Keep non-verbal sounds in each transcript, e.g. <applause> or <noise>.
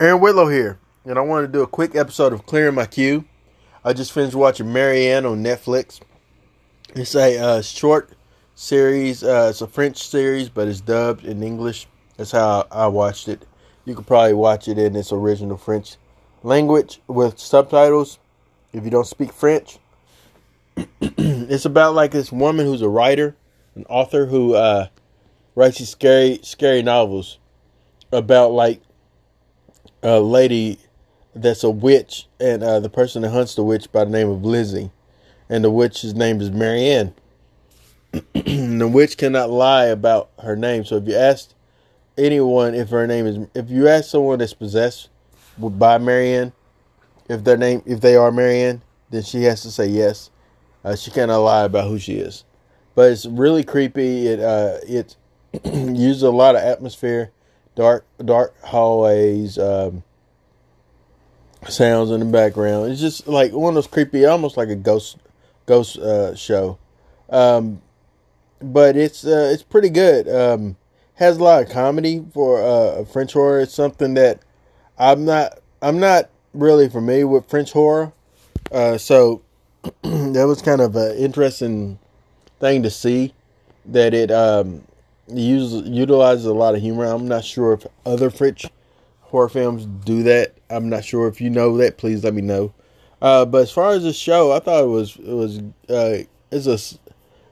Aaron Whitlow here, and I wanted to do a quick episode of Clearing My Queue. I just finished watching Marianne on Netflix. It's a uh, short series. Uh, it's a French series, but it's dubbed in English. That's how I watched it. You could probably watch it in its original French language with subtitles if you don't speak French. <clears throat> it's about like this woman who's a writer, an author who uh, writes these scary, scary novels about like a lady that's a witch, and uh, the person that hunts the witch by the name of Lizzie, and the witch's name is Marianne. <clears throat> the witch cannot lie about her name. So if you ask anyone if her name is, if you ask someone that's possessed by Marianne, if their name, if they are Marianne, then she has to say yes. Uh, she cannot lie about who she is. But it's really creepy. It uh, it <clears throat> uses a lot of atmosphere dark dark hallways, um, sounds in the background. It's just like one of those creepy, almost like a ghost ghost uh, show. Um, but it's uh, it's pretty good. Um, has a lot of comedy for uh, French horror. It's something that I'm not I'm not really familiar with French horror, uh, so <clears throat> that was kind of an interesting thing to see that it um, uses utilizes a lot of humor. I'm not sure if other French horror films do that. I'm not sure if you know that. Please let me know. Uh, but as far as the show, I thought it was it was uh, it's a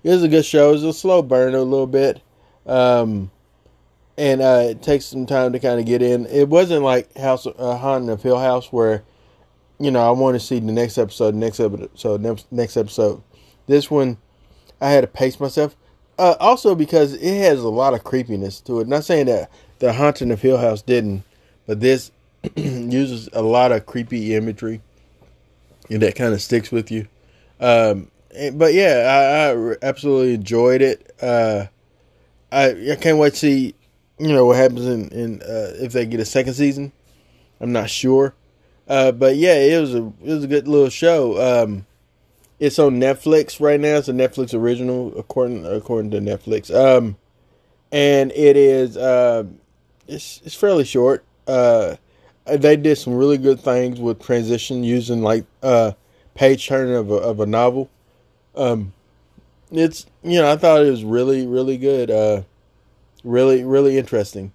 it was a good show. It's a slow burn a little bit, um, and uh, it takes some time to kind of get in. It wasn't like House uh, Haunting of Hill House where you know I want to see the next episode, next episode, next next episode. This one, I had to pace myself. Uh, also because it has a lot of creepiness to it. Not saying that the Haunting of Hill House didn't, but this <clears throat> uses a lot of creepy imagery, and that kind of sticks with you. Um, but yeah, I, I, absolutely enjoyed it. Uh, I I can't wait to see, you know, what happens in, in uh, if they get a second season. I'm not sure, uh, but yeah, it was a it was a good little show. Um, it's on Netflix right now. It's a Netflix original, according according to Netflix. Um, and it is uh, it's it's fairly short. Uh, they did some really good things with transition using like uh page turning of a, of a novel. Um, it's you know I thought it was really really good. Uh, really really interesting.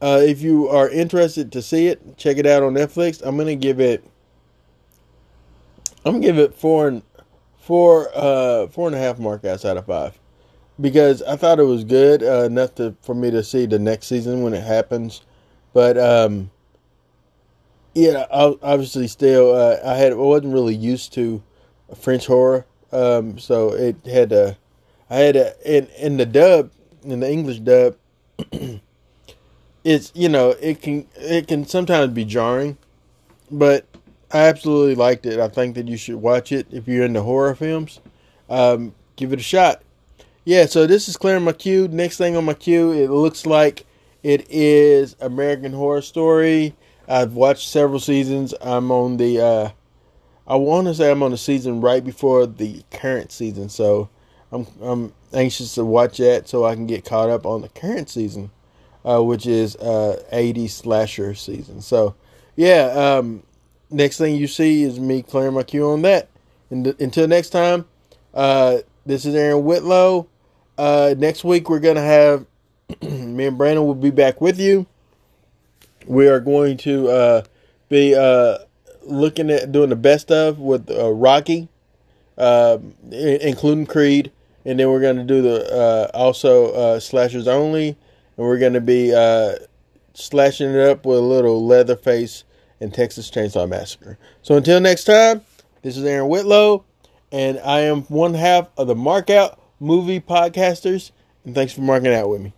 Uh, if you are interested to see it, check it out on Netflix. I'm gonna give it. I'm gonna give it four and four uh four and a half markouts out of five. Because I thought it was good uh, enough to for me to see the next season when it happens, but um, yeah, obviously still uh, I had I wasn't really used to French horror, um, so it had to I had to in in the dub in the English dub. <clears throat> it's you know it can it can sometimes be jarring, but I absolutely liked it. I think that you should watch it if you're into horror films. Um, give it a shot. Yeah, so this is clearing my queue. Next thing on my queue, it looks like it is American Horror Story. I've watched several seasons. I'm on the, uh, I want to say I'm on the season right before the current season, so I'm I'm anxious to watch that so I can get caught up on the current season, uh, which is uh, 80 slasher season. So yeah, um, next thing you see is me clearing my queue on that. And until next time, uh, this is Aaron Whitlow. Uh, next week we're gonna have <clears throat> me and Brandon will be back with you. We are going to uh, be uh, looking at doing the best of with uh, Rocky, um, including Creed, and then we're to do the uh, also uh, slashers only, and we're to be slashing it up with a little Leatherface and Texas Chainsaw Massacre. So until next time, this is Aaron Whitlow, and I am one half of the Mark Out Movie Podcasters, and thanks for marking out with me.